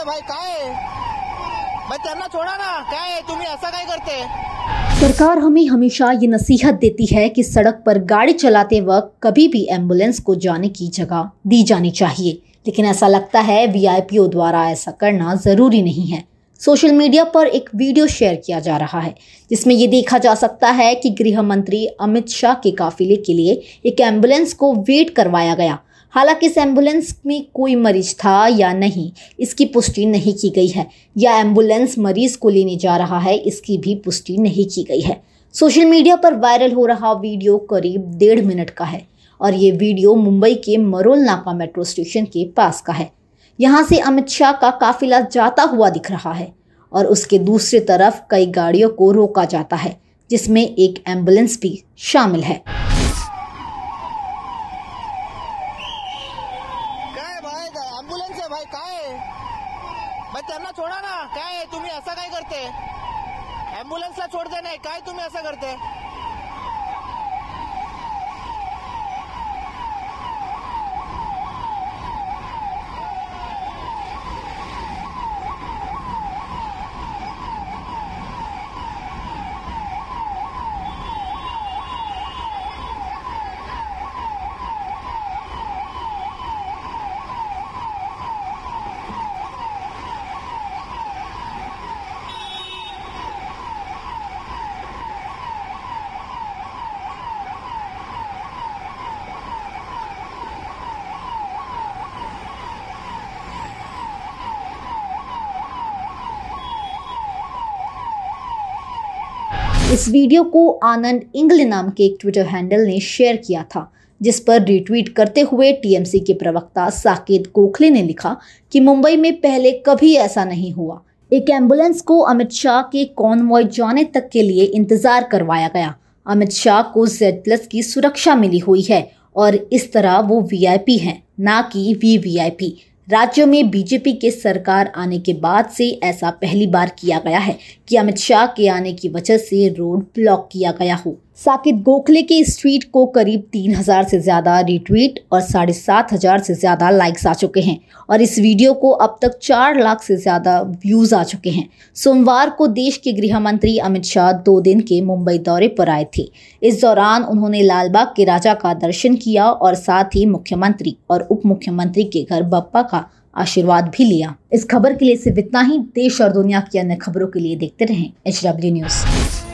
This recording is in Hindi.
आहे भाई, काय? भाई, त्यांना छोडा ना. काय आहे? तुम्ही असं काय करते? सरकार हमें हमेशा ये नसीहत देती है कि सड़क पर गाड़ी चलाते वक्त कभी भी एंबुलेंस को जाने की जगह दी जानी चाहिए। लेकिन ऐसा लगता है वीआईपीओ द्वारा ऐसा करना ज़रूरी नहीं है। सोशल मीडिया पर एक वीडियो शेयर किया जा रहा है, जिसमें ये देखा जा सकता है कि गृह मंत्री अमित शाह के काफिले के लिए एक एंबुलेंस को वेट करवाया गया। हालाँकि इस एंबुलेंस में कोई मरीज़ था या नहीं, इसकी पुष्टि नहीं की गई है। या एंबुलेंस मरीज़ को लेने जा रहा है, इसकी भी पुष्टि नहीं की गई है। सोशल मीडिया पर वायरल हो रहा वीडियो करीब डेढ़ मिनट का है और ये वीडियो मुंबई के मरोल नाका मेट्रो स्टेशन के पास का है। यहाँ से अमित शाह का काफिला जाता हुआ दिख रहा है और उसके दूसरी तरफ़ कई गाड़ियों को रोका जाता है, जिसमें एक एंबुलेंस भी शामिल है। मग त्यांना छोडा ना. काय आहे? तुम्ही असं काय करते? ॲम्ब्युलन्सला सोडते नाही. काय तुम्ही असं करते? इस वीडियो को आनंद इंग्ल नाम के एक ट्विटर हैंडल ने शेयर किया था, जिस पर रिट्वीट करते हुए टीएमसी के प्रवक्ता साकेत गोखले ने लिखा कि मुंबई में पहले कभी ऐसा नहीं हुआ। एक एंबुलेंस को अमित शाह के कॉन्वॉय जाने तक के लिए इंतज़ार करवाया गया। अमित शाह को जेड प्लस की सुरक्षा मिली हुई है और इस तरह वो वीआईपी हैं, ना कि वीवीआईपी राज्यों में बीजेपी के सरकार आने के बाद से ऐसा पहली बार किया गया है कि अमित शाह के आने की वजह से रोड ब्लॉक किया गया हो। साकिब गोखले के इस ट्वीट को करीब तीन हज़ार से ज़्यादा रिट्वीट और साढ़े सात हज़ार से ज़्यादा लाइक्स आ चुके हैं। और इस वीडियो को अब तक चार लाख से ज़्यादा व्यूज़ आ चुके हैं। सोमवार को देश के गृह मंत्री अमित शाह दो दिन के मुंबई दौरे पर आए थे। इस दौरान उन्होंने लालबाग के राजा का दर्शन किया और साथ ही मुख्यमंत्री और उप मुख्यमंत्री के घर बप्पा का आशीर्वाद भी लिया। इस खबर के लिए सिर्फ़ इतना ही। देश और दुनिया की अन्य खबरों के लिए देखते रहें। H News.